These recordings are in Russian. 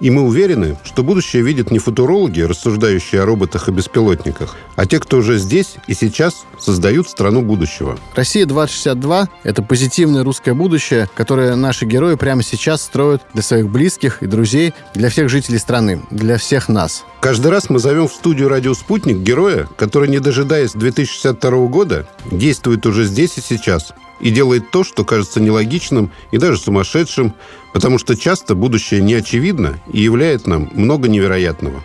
и мы уверены, что будущее видят не футурологи, рассуждающие о роботах и беспилотниках, а те, кто уже здесь и сейчас создают страну будущего. «Россия-2062» — это позитивное русское будущее, которое наши герои прямо сейчас строят для своих близких и друзей, для всех жителей страны, для всех нас. Каждый раз мы зовем в студию «Радио Спутник» героя, который, не дожидаясь 2062 года, действует уже здесь и сейчас – и делает то, что кажется нелогичным и даже сумасшедшим, потому что часто будущее не очевидно и являет нам много невероятного.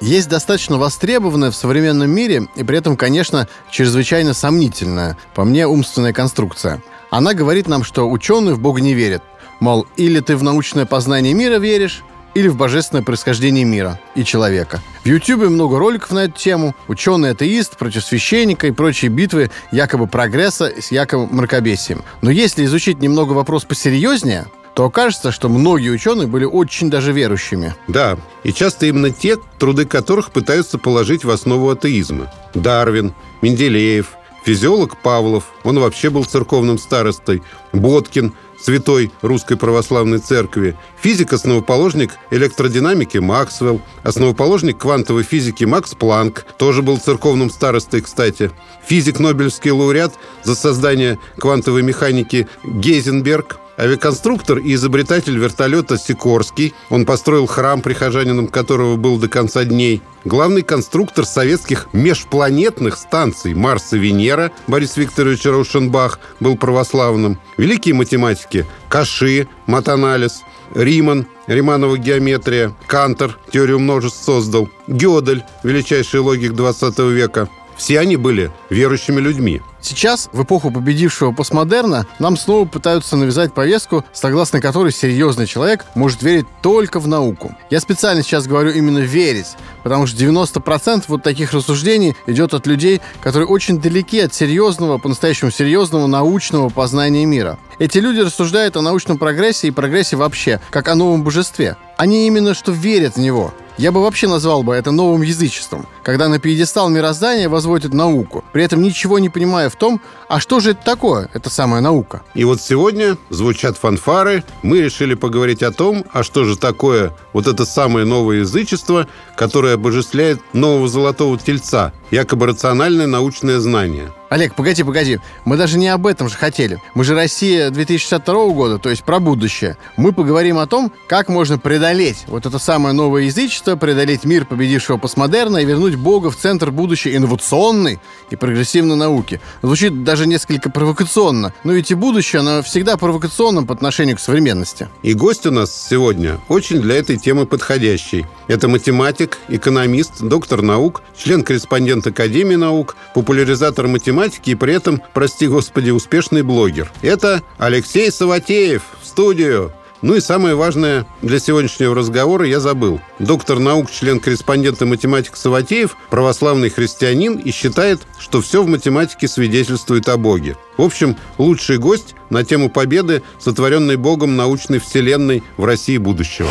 Есть достаточно востребованная в современном мире и при этом, конечно, чрезвычайно сомнительная, по мне, умственная конструкция. Она говорит нам, что ученые в Бога не верят. Мол, или ты в научное познание мира веришь, или в божественное происхождение мира и человека. В Ютьюбе много роликов на эту тему. Ученый-атеист против священника и прочие битвы якобы прогресса с якобы мракобесием. Но если изучить немного вопрос посерьезнее, то окажется, что многие ученые были очень даже верующими. Да, и часто именно те, труды которых пытаются положить в основу атеизма. Дарвин, Менделеев, физиолог Павлов, он вообще был церковным старостой, Боткин, Святой Русской Православной Церкви, физик-основоположник электродинамики Максвелл, основоположник квантовой физики Макс Планк, тоже был церковным старостой, кстати, физик-нобелевский лауреат за создание квантовой механики Гейзенберг – Авиаконструктор и изобретатель вертолета Сикорский. Он построил храм, прихожанином которого был до конца дней. Главный конструктор советских межпланетных станций Марс и Венера Борис Викторович Раушенбах был православным. Великие математики Каши, матанализ, Риман, Риманова геометрия, Кантор, теорию множеств создал, Гёдель, величайший логик 20 века. Все они были верующими людьми. Сейчас, в эпоху победившего постмодерна, нам снова пытаются навязать повестку, согласно которой серьезный человек может верить только в науку. Я специально сейчас говорю именно верить, потому что 90% вот таких рассуждений идет от людей, которые очень далеки от серьезного, по-настоящему серьезного научного познания мира. Эти люди рассуждают о научном прогрессе и прогрессе вообще, как о новом божестве. Они именно что верят в него – я бы вообще назвал бы это новым язычеством, когда на пьедестал мироздания возводят науку, при этом ничего не понимая в том, а что же это такое, эта самая наука. И вот сегодня звучат фанфары, мы решили поговорить о том, а что же такое вот это самое новое язычество, которое обожествляет нового золотого тельца, якобы рациональное научное знание – Олег, погоди, погоди. Мы даже не об этом же хотели. Мы же Россия 2062 года, то есть про будущее. Мы поговорим о том, как можно преодолеть вот это самое новое язычество, преодолеть мир победившего постмодерна и вернуть Бога в центр будущей инновационной и прогрессивной науки. Звучит даже несколько провокационно, но ведь и будущее, оно всегда провокационно по отношению к современности. И гость у нас сегодня очень для этой темы подходящий. Это математик, экономист, доктор наук, член-корреспондент Академии наук, популяризатор математики математики и при этом, прости господи, успешный блогер. Это Алексей Саватеев в студию. Ну и самое важное для сегодняшнего разговора я забыл. Доктор наук, член-корреспондента математик Саватеев, православный христианин и считает, что все в математике свидетельствует о Боге. В общем, лучший гость на тему победы, сотворенной Богом научной вселенной в России будущего.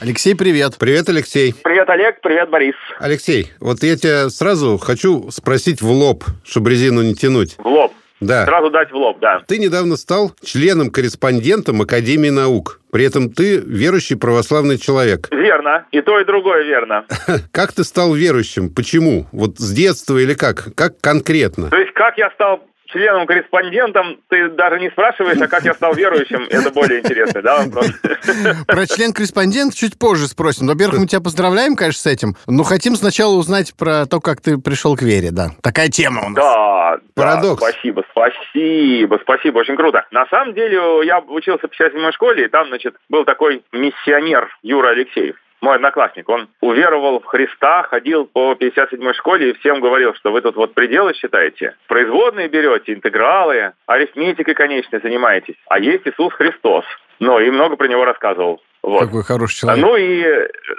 Алексей, привет. Привет, Алексей. Привет, Олег. Привет, Борис. Алексей, вот я тебя сразу хочу спросить в лоб, чтобы резину не тянуть. В лоб? Да. Сразу дать в лоб, да. Ты недавно стал членом-корреспондентом Академии наук. При этом ты верующий православный человек. Верно. И то, и другое верно. Как ты стал верующим? Почему? Вот с детства или как? Как конкретно? То есть, как я стал членом-корреспондентом ты даже не спрашиваешь, а как я стал верующим, это более интересный, да, вопрос? Про член-корреспондент чуть позже спросим. Во-первых, мы тебя поздравляем, конечно, с этим, но хотим сначала узнать про то, как ты пришел к вере, да. Такая тема у нас. Да, Парадокс. Да, спасибо, спасибо, спасибо, очень круто. На самом деле, я учился в 57-й школе, и там, значит, был такой миссионер Юра Алексеев мой одноклассник, он уверовал в Христа, ходил по 57-й школе и всем говорил, что вы тут вот пределы считаете, производные берете, интегралы, арифметикой конечной занимаетесь, а есть Иисус Христос. Ну, и много про него рассказывал. Вот. Какой хороший человек. Ну и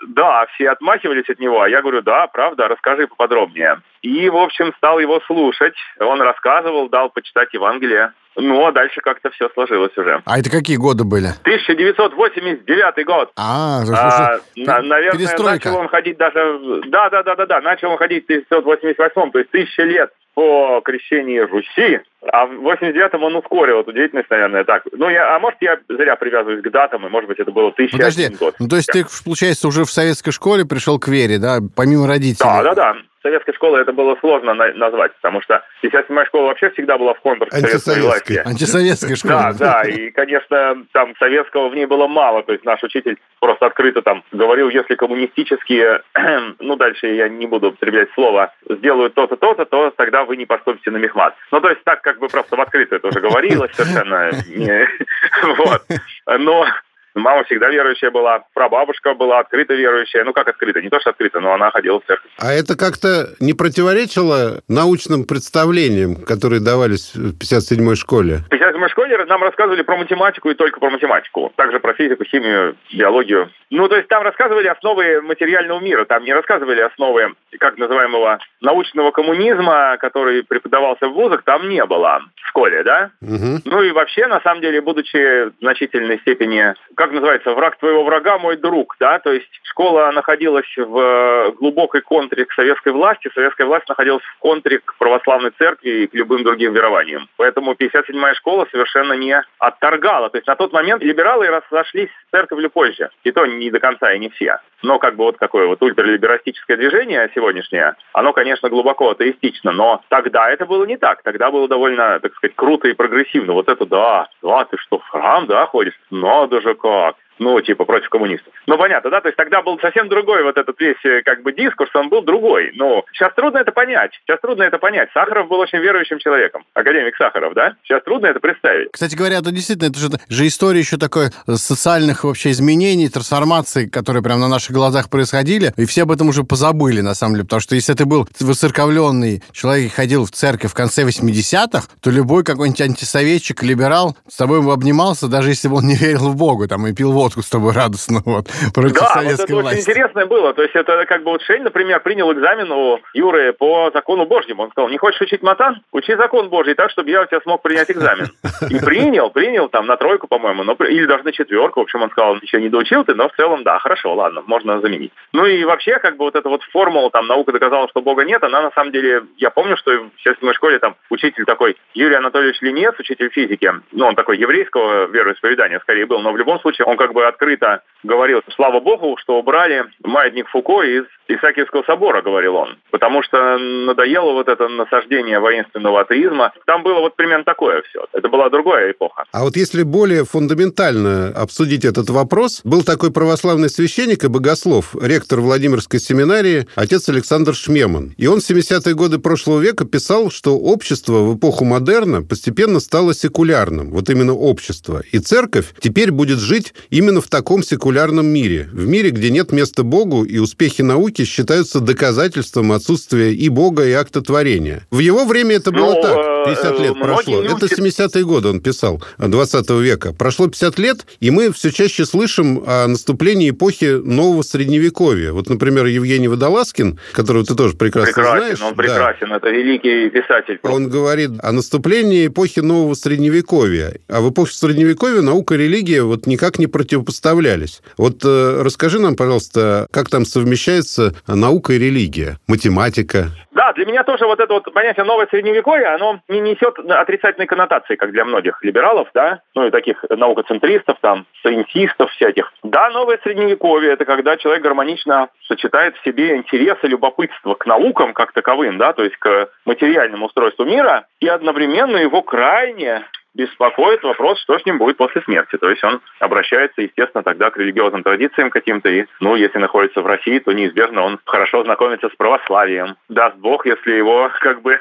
да, все отмахивались от него, а я говорю, да, правда, расскажи поподробнее. И, в общем, стал его слушать. Он рассказывал, дал почитать Евангелие. Ну, а дальше как-то все сложилось уже. А это какие годы были? 1989 год. А, А, на- наверное, перестройка. начал он ходить даже... Да, да, да, да, да, начал он ходить в 1988, то есть тысяча лет по крещению Руси, а в 89-м он ускорил эту деятельность, наверное, так. Ну, я, а может, я зря привязываюсь к датам, и, может быть, это было 1001 Подожди, год. ну то есть ты, получается, уже в советской школе пришел к вере, да, помимо родителей? Да, да, да. Советской школы это было сложно на- назвать, потому что 57-я школа вообще всегда была в контур советской власти. Антисоветская школа. Да, да, и, конечно, там советского в ней было мало, то есть наш учитель просто открыто там говорил, если коммунистические, ну, дальше я не буду употреблять слово, сделают то-то, то-то, то тогда вы не поступите на мехмат. Ну, то есть так как бы просто в открытую это уже говорилось совершенно. Вот. Но Мама всегда верующая была, прабабушка была открыто верующая. Ну, как открыто? Не то, что открыто, но она ходила в церковь. А это как-то не противоречило научным представлениям, которые давались в 57-й школе? В 57 школе нам рассказывали про математику и только про математику. Также про физику, химию, биологию. Ну, то есть там рассказывали основы материального мира. Там не рассказывали основы, как называемого, научного коммунизма, который преподавался в вузах, там не было в школе, да? Мгм. Ну и вообще, на самом деле, будучи в значительной степени, как называется, враг твоего врага, мой друг, да, то есть школа находилась в э, глубокой контре к советской власти, советская власть находилась в контре к православной церкви и к любым другим верованиям. Поэтому 57-я школа совершенно не отторгала. То есть на тот момент либералы разошлись с церковью позже. И то не до конца, и не все. Но как бы вот такое вот ультралиберастическое движение сегодняшнее, оно, конечно, глубоко атеистично, но тогда это было не так. Тогда было довольно, так сказать, круто и прогрессивно. Вот это да, да, ты что, в храм, да, ходишь? Надо же как. Ну, типа, против коммунистов. Ну, понятно, да? То есть тогда был совсем другой вот этот весь, э, как бы, дискурс, он был другой. Ну, сейчас трудно это понять. Сейчас трудно это понять. Сахаров был очень верующим человеком. Академик Сахаров, да? Сейчас трудно это представить. Кстати говоря, это действительно, это же, же история еще такой э, социальных вообще изменений, трансформаций, которые прямо на наших глазах происходили, и все об этом уже позабыли, на самом деле, потому что если ты был воцерковленный человек и ходил в церковь в конце 80-х, то любой какой-нибудь антисоветчик, либерал с тобой бы обнимался, даже если бы он не верил в Бога, там, и пил водку с тобой радостно, вот, против Да, вот советской это очень власти. интересное было. То есть это как бы вот Шейн, например, принял экзамен у Юры по закону Божьему. Он сказал, не хочешь учить матан? Учи закон Божий так, чтобы я у тебя смог принять экзамен. И принял, принял там на тройку, по-моему, но, или даже на четверку. В общем, он сказал, еще не доучил ты, но в целом, да, хорошо, ладно, можно заменить. Ну и вообще, как бы вот эта вот формула, там, наука доказала, что Бога нет, она на самом деле, я помню, что в седьмой школе там учитель такой, Юрий Анатольевич Ленец, учитель физики, ну, он такой еврейского вероисповедания скорее был, но в любом случае он как бы открыто говорил, слава Богу, что убрали маятник Фуко из Исаакиевского собора, говорил он, потому что надоело вот это насаждение воинственного атеизма. Там было вот примерно такое все. Это была другая эпоха. А вот если более фундаментально обсудить этот вопрос, был такой православный священник и богослов, ректор Владимирской семинарии, отец Александр Шмеман. И он в 70-е годы прошлого века писал, что общество в эпоху модерна постепенно стало секулярным. Вот именно общество. И церковь теперь будет жить именно в таком секулярном мире. В мире, где нет места Богу, и успехи науки считаются доказательством отсутствия и Бога, и акта творения. В его время это было Ну, так. Э, 50 лет прошло. люди- Это 70-е годы он писал, 20 века. Прошло 50 лет, и мы все чаще слышим о наступлении эпохи нового средневековья. Вот, например, Евгений Водолазкин, которого ты тоже прекрасно Прекрасен, знаешь. он да, прекрасен, это великий писатель. он говорит о наступлении эпохи нового средневековья. А в эпоху средневековья наука и религия вот никак не противопоставлялись. Вот э, расскажи нам, пожалуйста, как там совмещается наука и религия, математика. Да, для меня тоже вот это вот понятие новое средневековье, оно не несет отрицательной коннотации, как для многих либералов, да, ну и таких наукоцентристов, там, сайентистов всяких. Да, новое средневековье – это когда человек гармонично сочетает в себе интересы, любопытство к наукам как таковым, да, то есть к материальному устройству мира, и одновременно его крайне беспокоит вопрос, что с ним будет после смерти. То есть он обращается, естественно, тогда к религиозным традициям каким-то. И, ну, если находится в России, то неизбежно он хорошо знакомится с православием. Даст Бог, если его, как бы,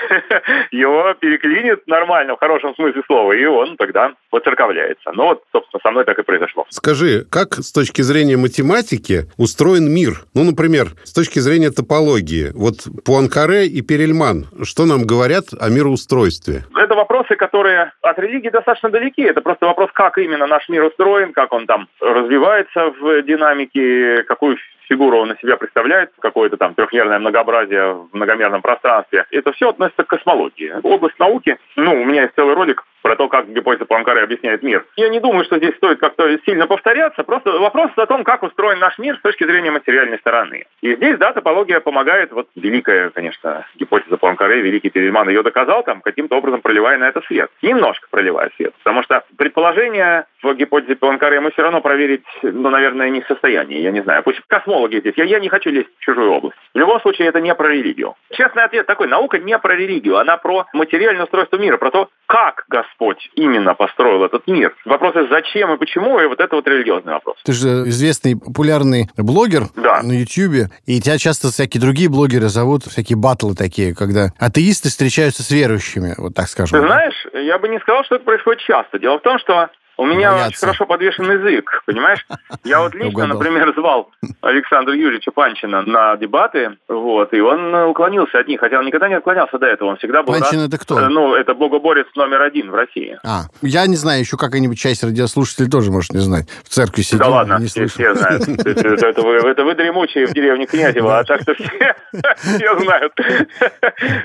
его переклинит нормально, в хорошем смысле слова, и он тогда воцерковляется. Ну, вот, собственно, со мной так и произошло. Скажи, как с точки зрения математики устроен мир? Ну, например, с точки зрения топологии. Вот Пуанкаре и Перельман, что нам говорят о мироустройстве? Это вопросы, которые от религии достаточно далеки. Это просто вопрос, как именно наш мир устроен, как он там развивается в динамике, какую фигуру он на себя представляет, какое-то там трехмерное многообразие в многомерном пространстве. Это все относится к космологии. Область науки, ну, у меня есть целый ролик про то, как гипотеза Пуанкаре объясняет мир. Я не думаю, что здесь стоит как-то сильно повторяться, просто вопрос о том, как устроен наш мир с точки зрения материальной стороны. И здесь, да, топология помогает, вот великая, конечно, гипотеза Пуанкаре, великий Перельман ее доказал, там, каким-то образом проливая на это свет. Немножко проливая свет, потому что предположение в гипотезе Пуанкаре мы все равно проверить, ну, наверное, не в состоянии, я не знаю. Пусть космологи здесь, я, я не хочу лезть в чужую область. В любом случае, это не про религию. Честный ответ такой, наука не про религию, она про материальное устройство мира, про то, как Господь именно построил этот мир. Вопросы зачем и почему, и вот это вот религиозный вопрос. Ты же известный популярный блогер да. на Ютьюбе, и тебя часто всякие другие блогеры зовут, всякие батлы такие, когда атеисты встречаются с верующими, вот так скажем. Ты знаешь, я бы не сказал, что это происходит часто. Дело в том, что у меня Боятся. очень хорошо подвешен язык, понимаешь? Я вот лично, например, звал Александра Юрьевича Панчина на дебаты, вот, и он уклонился от них, хотя он никогда не отклонялся до этого, он всегда был Панчин рад, это кто? Ну, это богоборец номер один в России. А, я не знаю, еще какая-нибудь часть радиослушателей тоже может не знать. В церкви сидим, Да ладно, не все, все знают. Это вы, это вы дремучие в деревне Князева, а так-то все, все знают.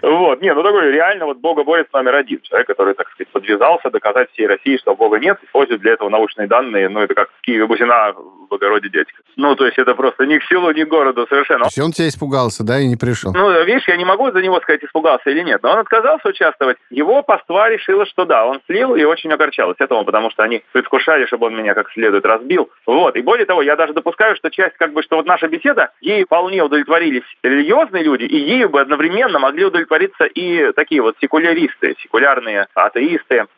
Вот, не, ну такой реально вот богоборец номер один, человек, который, так сказать, подвязался доказать всей России, что Бога нет, использует для этого научные данные, ну, это как в Киеве Бузина в Богороде дядька. Ну, то есть это просто ни к селу, ни к городу совершенно. Все он тебя испугался, да, и не пришел? Ну, видишь, я не могу за него сказать, испугался или нет, но он отказался участвовать. Его паства решила, что да, он слил и очень огорчалась этому, потому что они предвкушали, чтобы он меня как следует разбил. Вот, и более того, я даже допускаю, что часть, как бы, что вот наша беседа, ей вполне удовлетворились религиозные люди, и ею бы одновременно могли удовлетвориться и такие вот секуляристы, секулярные атеисты.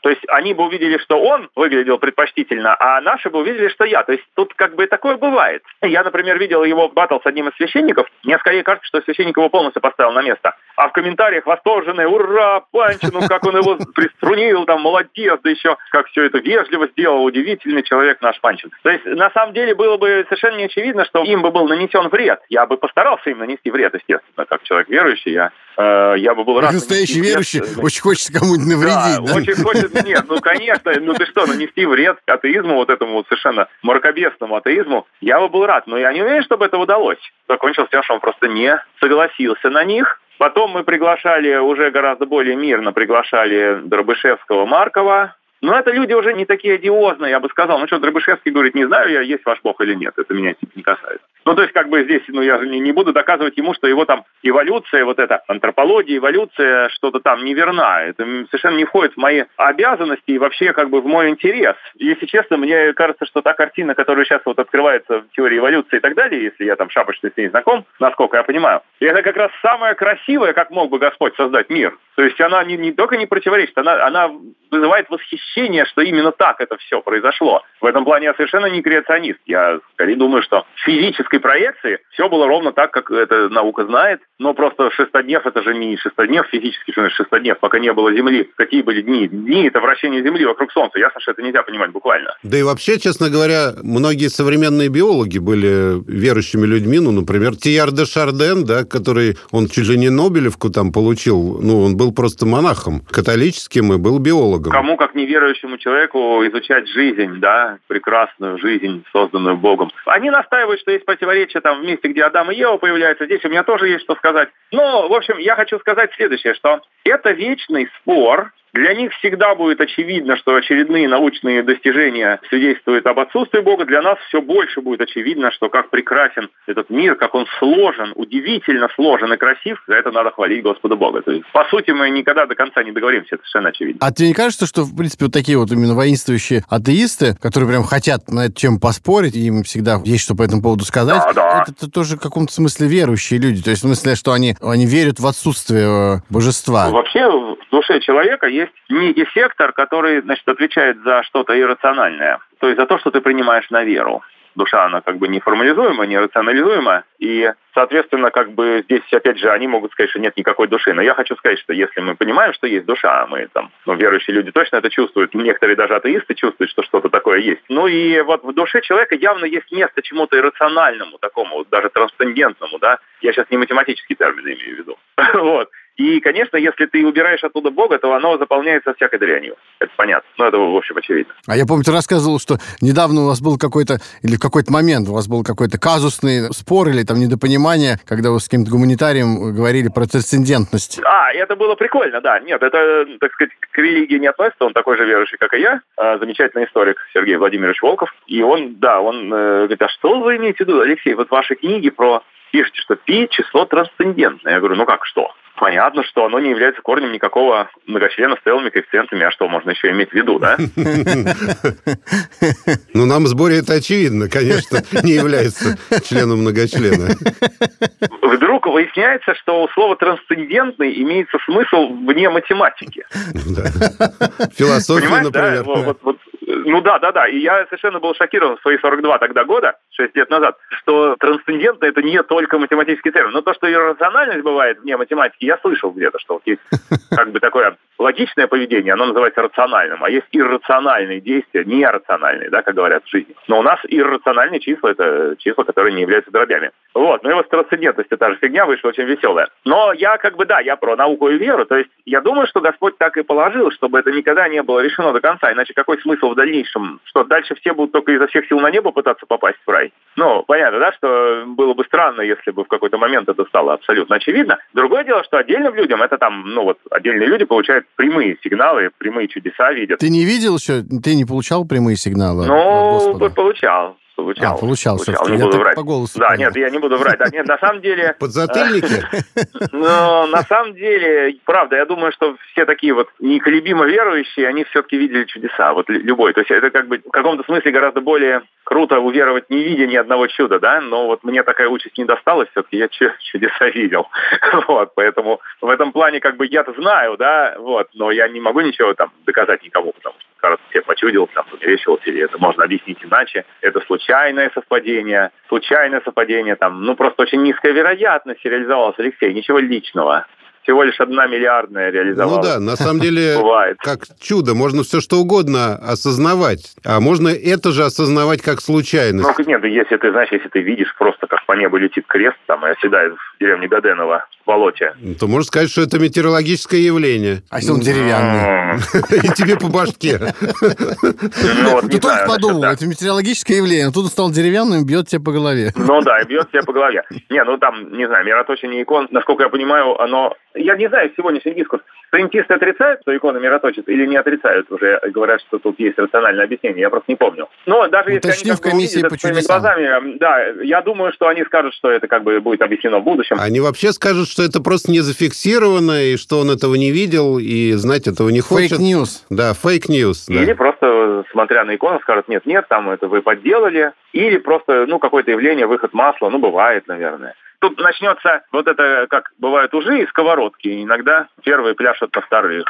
То есть они бы увидели, что он выглядел предпочтительно, а наши бы увидели, что я. То есть тут как бы такое бывает. Я, например, видел его батл с одним из священников. Мне скорее кажется, что священник его полностью поставил на место. А в комментариях восторженные, ура, Панчину, как он его приструнил, там, молодец, да еще как все это вежливо сделал, удивительный человек наш Панчин. То есть, на самом деле, было бы совершенно не очевидно, что им бы был нанесен вред. Я бы постарался им нанести вред, естественно, как человек верующий, я, э, я бы был рад... Настоящий верующий вред. очень хочется кому-нибудь навредить, да? да? очень хочется, нет, ну, конечно, ну ты что, нанести вред атеизму, вот этому вот совершенно мракобесному атеизму, я бы был рад, но я не уверен, чтобы это удалось. Закончилось тем, что он просто не согласился на них, Потом мы приглашали уже гораздо более мирно, приглашали Дробышевского, Маркова, но это люди уже не такие одиозные, я бы сказал. Ну что, Дробышевский говорит, не знаю я, есть ваш бог или нет, это меня типа не касается. Ну, то есть, как бы здесь, ну, я же не, не буду доказывать ему, что его там эволюция, вот эта антропология, эволюция, что-то там неверна. Это совершенно не входит в мои обязанности и вообще как бы в мой интерес. Если честно, мне кажется, что та картина, которая сейчас вот открывается в теории эволюции и так далее, если я там шапочно с ней знаком, насколько я понимаю, это как раз самая красивая, как мог бы Господь создать мир. То есть она не, не только не противоречит, она, она вызывает восхищение, что именно так это все произошло. В этом плане я совершенно не креационист. Я скорее думаю, что физической проекции все было ровно так, как эта наука знает. Но просто шестоднев это же не шестоднев физически, что шестоднев, пока не было Земли. Какие были дни? Дни – это вращение Земли вокруг Солнца. Ясно, что это нельзя понимать буквально. Да и вообще, честно говоря, многие современные биологи были верующими людьми. Ну, например, Тияр де Шарден, да, который, он чуть ли не Нобелевку там получил. Ну, он был просто монахом католическим и был биологом. Кому, как неверующему человеку, изучать жизнь, да, прекрасную жизнь, созданную Богом. Они настаивают, что есть противоречия там в месте, где Адам и Ева появляются. Здесь у меня тоже есть что сказать. Но, в общем, я хочу сказать следующее, что это вечный спор Для них всегда будет очевидно, что очередные научные достижения свидетельствуют об отсутствии Бога. Для нас все больше будет очевидно, что как прекрасен этот мир, как он сложен, удивительно сложен и красив, за это надо хвалить Господа Бога. То есть, по сути, мы никогда до конца не договоримся, это совершенно очевидно. А тебе не кажется, что, в принципе, вот такие вот именно воинствующие атеисты, которые прям хотят на эту тему поспорить, и им всегда есть что по этому поводу сказать, Да, да. это, тоже в каком-то смысле верующие люди. То есть в смысле, что они, они верят в отсутствие э, божества. Вообще в душе человека есть некий сектор, который, значит, отвечает за что-то иррациональное. То есть за то, что ты принимаешь на веру. Душа, она как бы неформализуема, нерационализуема, и, соответственно, как бы здесь, опять же, они могут сказать, что нет никакой души. Но я хочу сказать, что если мы понимаем, что есть душа, мы там, ну, верующие люди точно это чувствуют, некоторые даже атеисты чувствуют, что что-то такое есть. Ну и вот в душе человека явно есть место чему-то иррациональному, такому, даже трансцендентному, да. Я сейчас не математический термин имею в виду. Вот. И, конечно, если ты убираешь оттуда Бога, то оно заполняется всякой дрянью. Это понятно. Ну, это, в общем, очевидно. А я помню, ты рассказывал, что недавно у вас был какой-то, или в какой-то момент у вас был какой-то казусный спор или там недопонимание, когда вы с каким-то гуманитарием говорили про трансцендентность. А, это было прикольно, да. Нет, это, так сказать, к религии не относится. Он такой же верующий, как и я. А, Замечательный историк Сергей Владимирович Волков. И он, да, он э, говорит, а что вы имеете в виду, Алексей? Вот ваши книги про пишете, что пи число трансцендентное. Я говорю, ну как что? Понятно, что оно не является корнем никакого многочлена с целыми коэффициентами, а что можно еще иметь в виду, да? Ну, нам в сборе это очевидно, конечно, не является членом многочлена. Вдруг выясняется, что у слова трансцендентный имеется смысл вне математики. Да. Философия, например. Ну да, да, да. И я совершенно был шокирован в свои 42 тогда года, 6 лет назад, что трансцендентно это не только математический термин. Но то, что иррациональность бывает вне математики, я слышал где-то, что вот есть как бы такое логичное поведение, оно называется рациональным, а есть иррациональные действия, нерациональные, да, как говорят в жизни. Но у нас иррациональные числа – это числа, которые не являются дробями. Вот, ну и вот трансцендентность, та же фигня вышла очень веселая. Но я как бы, да, я про науку и веру, то есть я думаю, что Господь так и положил, чтобы это никогда не было решено до конца, иначе какой смысл в дальнейшем? Что дальше все будут только изо всех сил на небо пытаться попасть в рай? Ну, понятно, да, что было бы странно, если бы в какой-то момент это стало абсолютно очевидно. Другое дело, что отдельным людям это там, ну вот, отдельные люди получают прямые сигналы, прямые чудеса видят. Ты не видел еще, ты не получал прямые сигналы? Ну, получал. Получал. А, получал получал. Не Я буду так врать. по голосу Да, понял. нет, я не буду врать. Да, нет, на самом деле... Подзатыльники? Но на самом деле, правда, я думаю, что все такие вот неколебимо верующие, они все-таки видели чудеса, вот лю- любой. То есть это как бы в каком-то смысле гораздо более круто уверовать, не видя ни одного чуда, да, но вот мне такая участь не досталась, все-таки я чу- чудеса видел. Вот, поэтому в этом плане как бы я-то знаю, да, вот, но я не могу ничего там доказать никому, потому что кажется, себе почудился, там, померещился, или это можно объяснить иначе. Это случайное совпадение, случайное совпадение, там, ну, просто очень низкая вероятность реализовалась, Алексей, ничего личного. Всего лишь одна миллиардная Ну реализовалась. да, на самом деле, Бывает. как чудо, можно все что угодно осознавать, а можно это же осознавать как случайность. Ну, нет, если ты, знаешь, если ты видишь просто, как по небу летит крест, там, и оседает в деревне Гаденово, в болоте. то можно сказать, что это метеорологическое явление. А если он деревянный? И тебе по башке. Ну, Ты знаю, подумал, это метеорологическое явление. Тут он стал деревянным, бьет тебя по голове. Ну да, и бьет тебя по голове. Не, ну там, не знаю, мироточение икон, насколько я понимаю, оно... Я не знаю сегодняшний дискурс. Сциентисты отрицают, что иконы мироточат, или не отрицают уже, говорят, что тут есть рациональное объяснение, я просто не помню. Но даже если Уточни они в комиссии увидят по своими глазами, да, я думаю, что они скажут, что это как бы будет объяснено в будущем. Они вообще скажут, что это просто не зафиксировано, и что он этого не видел, и знать этого не хочет. Fake news. Да, fake news. да. Или просто, смотря на икону, скажут, нет, нет, там это вы подделали. Или просто, ну, какое-то явление, выход масла, ну, бывает, наверное. Тут начнется вот это, как бывают ужи и сковородки. Иногда первые пляшут на вторых.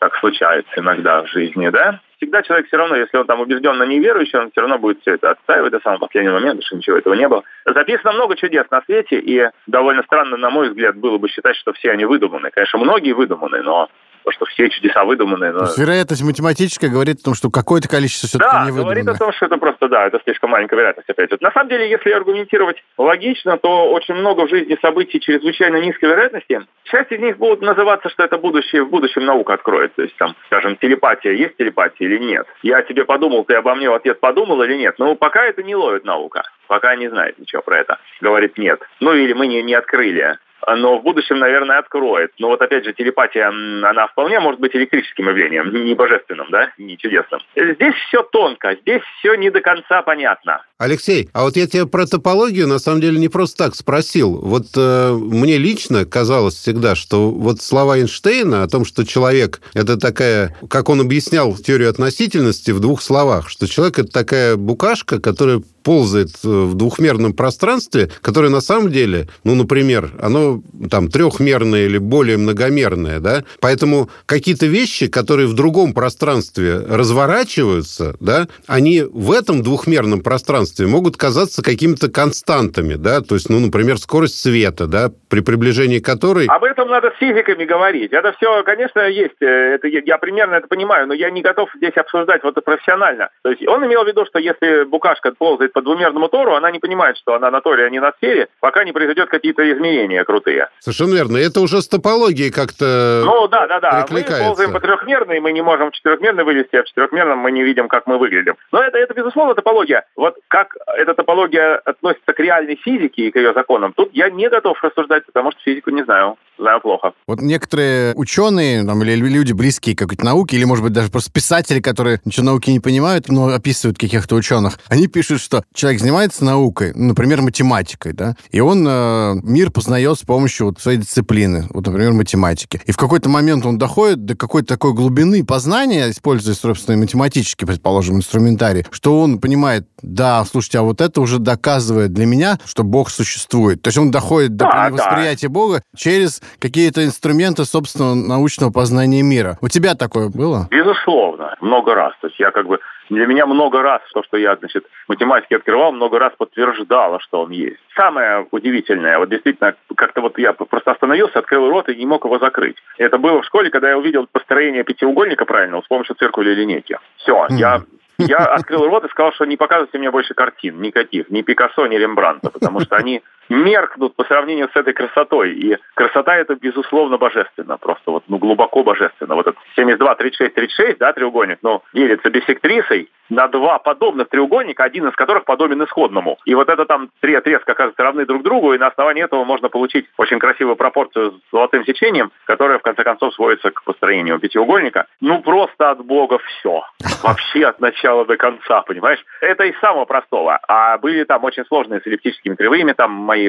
Так случается иногда в жизни, да? Всегда человек все равно, если он там убежденно неверующий, он все равно будет все это отстаивать до самого последнего момента, что ничего этого не было. Записано много чудес на свете, и довольно странно, на мой взгляд, было бы считать, что все они выдуманы. Конечно, многие выдуманы, но то, что все чудеса выдуманы, То но... есть вероятность математическая говорит о том, что какое-то количество все-таки Да, не говорит выдумано. о том, что это просто, да, это слишком маленькая вероятность опять. Вот На самом деле, если аргументировать логично, то очень много в жизни событий чрезвычайно низкой вероятности. Часть из них будут называться, что это будущее, в будущем наука откроет. То есть, там, скажем, телепатия, есть телепатия или нет. Я тебе подумал, ты обо мне в ответ подумал или нет. Но пока это не ловит наука. Пока не знает ничего про это. Говорит нет. Ну или мы не, не открыли но в будущем, наверное, откроет. Но вот опять же, телепатия, она вполне может быть электрическим явлением, не божественным, да, не чудесным. Здесь все тонко, здесь все не до конца понятно. Алексей, а вот я тебя про топологию на самом деле не просто так спросил. Вот э, мне лично казалось всегда, что вот слова Эйнштейна о том, что человек это такая, как он объяснял теорию относительности в двух словах, что человек это такая букашка, которая ползает э, в двухмерном пространстве, которое на самом деле, ну, например, оно там трехмерное или более многомерное, да, поэтому какие-то вещи, которые в другом пространстве разворачиваются, да, они в этом двухмерном пространстве могут казаться какими-то константами, да, то есть, ну, например, скорость света, да, при приближении которой... Об этом надо с физиками говорить. Это все, конечно, есть. Э, это, я примерно это понимаю, но я не готов здесь обсуждать вот это профессионально. То есть он имел в виду, что если букашка ползает по двумерному тору, она не понимает, что она на торе, а не на сфере, пока не произойдет какие-то изменения крутые. Совершенно верно. Это уже с топологией как-то Ну, да, да, да. Мы ползаем по трехмерной, мы не можем четырехмерной вывести, а в четырехмерном мы не видим, как мы выглядим. Но это, это безусловно, топология. Вот как эта топология относится к реальной физике и к ее законам, тут я не готов рассуждать, потому что физику не знаю. Знаю плохо. Вот некоторые ученые там, или люди близкие к какой-то науке, или, может быть, даже просто писатели, которые ничего науки не понимают, но описывают каких-то ученых, они пишут, что человек занимается наукой, ну, например, математикой, да, и он э, мир познает с помощью вот своей дисциплины, вот, например, математики. И в какой-то момент он доходит до какой-то такой глубины познания, используя, собственно, математический, предположим, инструментарий, что он понимает, да, слушайте, а вот это уже доказывает для меня, что Бог существует. То есть он доходит до да, восприятия. Бога через какие-то инструменты собственного научного познания мира. У тебя такое было? Безусловно, много раз. То есть я как бы для меня много раз то, что я, значит, математики открывал, много раз подтверждало, что он есть. Самое удивительное, вот действительно, как-то вот я просто остановился, открыл рот и не мог его закрыть. Это было в школе, когда я увидел построение пятиугольника правильного с помощью циркуля и линейки. Все, я я открыл рот и сказал, что не показывайте мне больше картин, никаких, ни Пикассо, ни Рембранта, потому что они меркнут по сравнению с этой красотой. И красота это, безусловно, божественно, просто вот, ну, глубоко божественно. Вот этот 72, 36, 36, да, треугольник, но делится бисектрисой на два подобных треугольника, один из которых подобен исходному. И вот это там три отрезка оказывается равны друг другу, и на основании этого можно получить очень красивую пропорцию с золотым сечением, которая, в конце концов, сводится к построению пятиугольника. Ну, просто от Бога все. Вообще от начала до конца, понимаешь? Это из самого простого. А были там очень сложные с эллиптическими кривыми, там мои,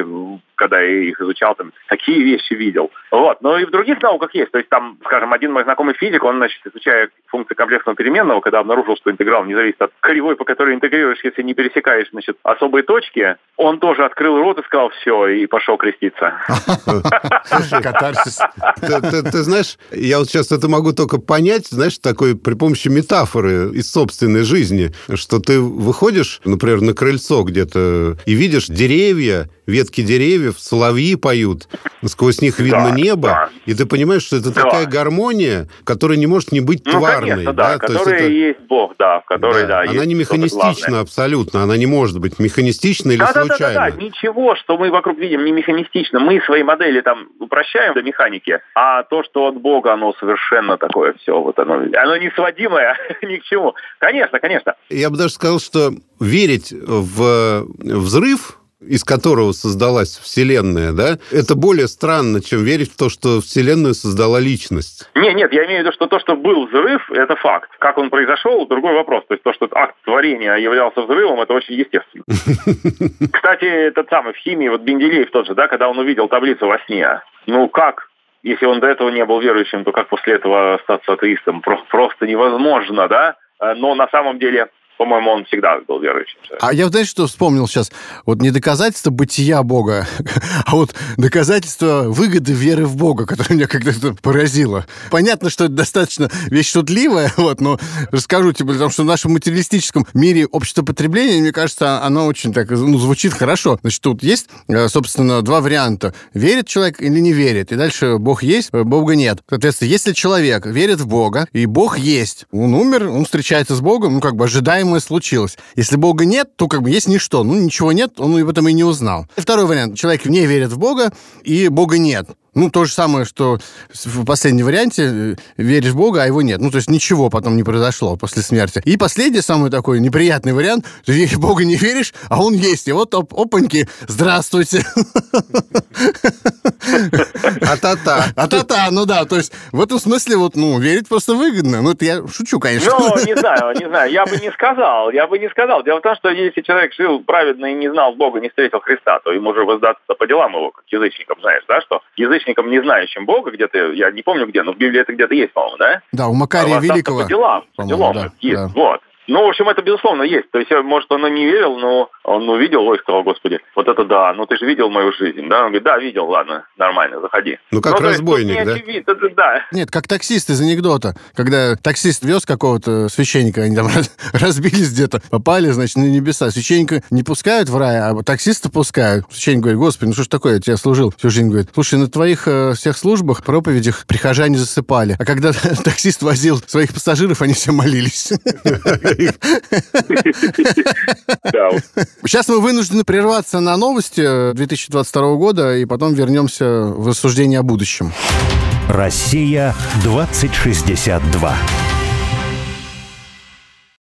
когда я их изучал, там такие вещи видел. Вот. Но и в других науках есть. То есть там, скажем, один мой знакомый физик, он, значит, изучая функции комплексного переменного, когда обнаружил, что интеграл не зависит от кривой, по которой интегрируешь, если не пересекаешь, значит, особые точки, он тоже открыл рот и сказал все, и пошел креститься. Катарсис. Ты знаешь, я вот сейчас это могу только понять, знаешь, такой при помощи метафоры из собственной жизни, что ты выходишь, например, на крыльцо где-то и видишь деревья, ветки деревьев, соловьи поют, сквозь них видно да, небо, да. и ты понимаешь, что это да. такая гармония, которая не может не быть ну, тварной. Конечно, да, да? которая есть, это... есть Бог, да, в которой, да, да Она не механистична абсолютно, она не может быть механистична или да, случайна. Да, да, да, да, ничего, что мы вокруг видим, не механистично. Мы свои модели там упрощаем до механики, а то, что от Бога, оно совершенно такое все, вот оно, оно не сводимое ни к чему. Конечно, конечно. Я бы даже сказал, что верить в взрыв из которого создалась Вселенная, да, это более странно, чем верить в то, что Вселенную создала личность. Нет, нет, я имею в виду, что то, что был взрыв, это факт. Как он произошел, другой вопрос. То есть то, что акт творения являлся взрывом, это очень естественно. Кстати, этот самый в химии, вот Бенделеев тот же, да, когда он увидел таблицу во сне, ну как если он до этого не был верующим, то как после этого остаться атеистом? Просто невозможно, да? Э, но на самом деле по-моему, он всегда был верующим. А я, знаете, что вспомнил сейчас? Вот не доказательство бытия Бога, а вот доказательство выгоды веры в Бога, которое меня когда-то поразило. Понятно, что это достаточно вещь шутливая, вот, но расскажу тебе, потому что в нашем материалистическом мире общество потребления, мне кажется, оно очень так, ну, звучит хорошо. Значит, тут есть, э, собственно, два варианта. Верит человек или не верит. И дальше Бог есть, э, Бога нет. Соответственно, если человек верит в Бога, и Бог есть, он умер, он встречается с Богом, ну, как бы ожидаемо ожидаемое случилось. Если Бога нет, то как бы есть ничто. Ну, ничего нет, он об этом и не узнал. И второй вариант. Человек не верит в Бога, и Бога нет. Ну, то же самое, что в последнем варианте э, веришь в Бога, а его нет. Ну, то есть ничего потом не произошло после смерти. И последний самый такой неприятный вариант, ты в Бога не веришь, а он есть. И вот оп опаньки, здравствуйте. А-та-та. А-та-та, ну да, то есть в этом смысле вот, ну, верить просто выгодно. Ну, это я шучу, конечно. Ну, не знаю, не знаю, я бы не сказал, я бы не сказал. Дело в том, что если человек жил праведно и не знал Бога, не встретил Христа, то ему уже воздаться по делам его, как язычникам, знаешь, да, что язычникам, не знающим Бога, где-то, я не помню где, но в Библии это где-то есть, по-моему, да? Да, у Макария А Великого. По делам, по делам да, есть, да. вот. Ну, в общем, это безусловно есть. То есть, может, он и не верил, но он увидел, ой, сказал, господи, вот это да, ну ты же видел мою жизнь, да? Он говорит, да, видел, ладно, нормально, заходи. Ну, как есть, тут разбойник, не да? очевидно, это да. Нет, как таксист из анекдота, когда таксист вез какого-то священника, они там разбились где-то, попали, значит, на небеса. Священника не пускают в рай, а таксиста пускают. Священник говорит, господи, ну что ж такое, я тебя служил. Священник говорит, слушай, на твоих э, всех службах, проповедях прихожане засыпали. А когда таксист возил своих пассажиров, они все молились. Вот. Сейчас мы вынуждены прерваться на новости 2022 года, и потом вернемся в рассуждение о будущем. Россия 2062.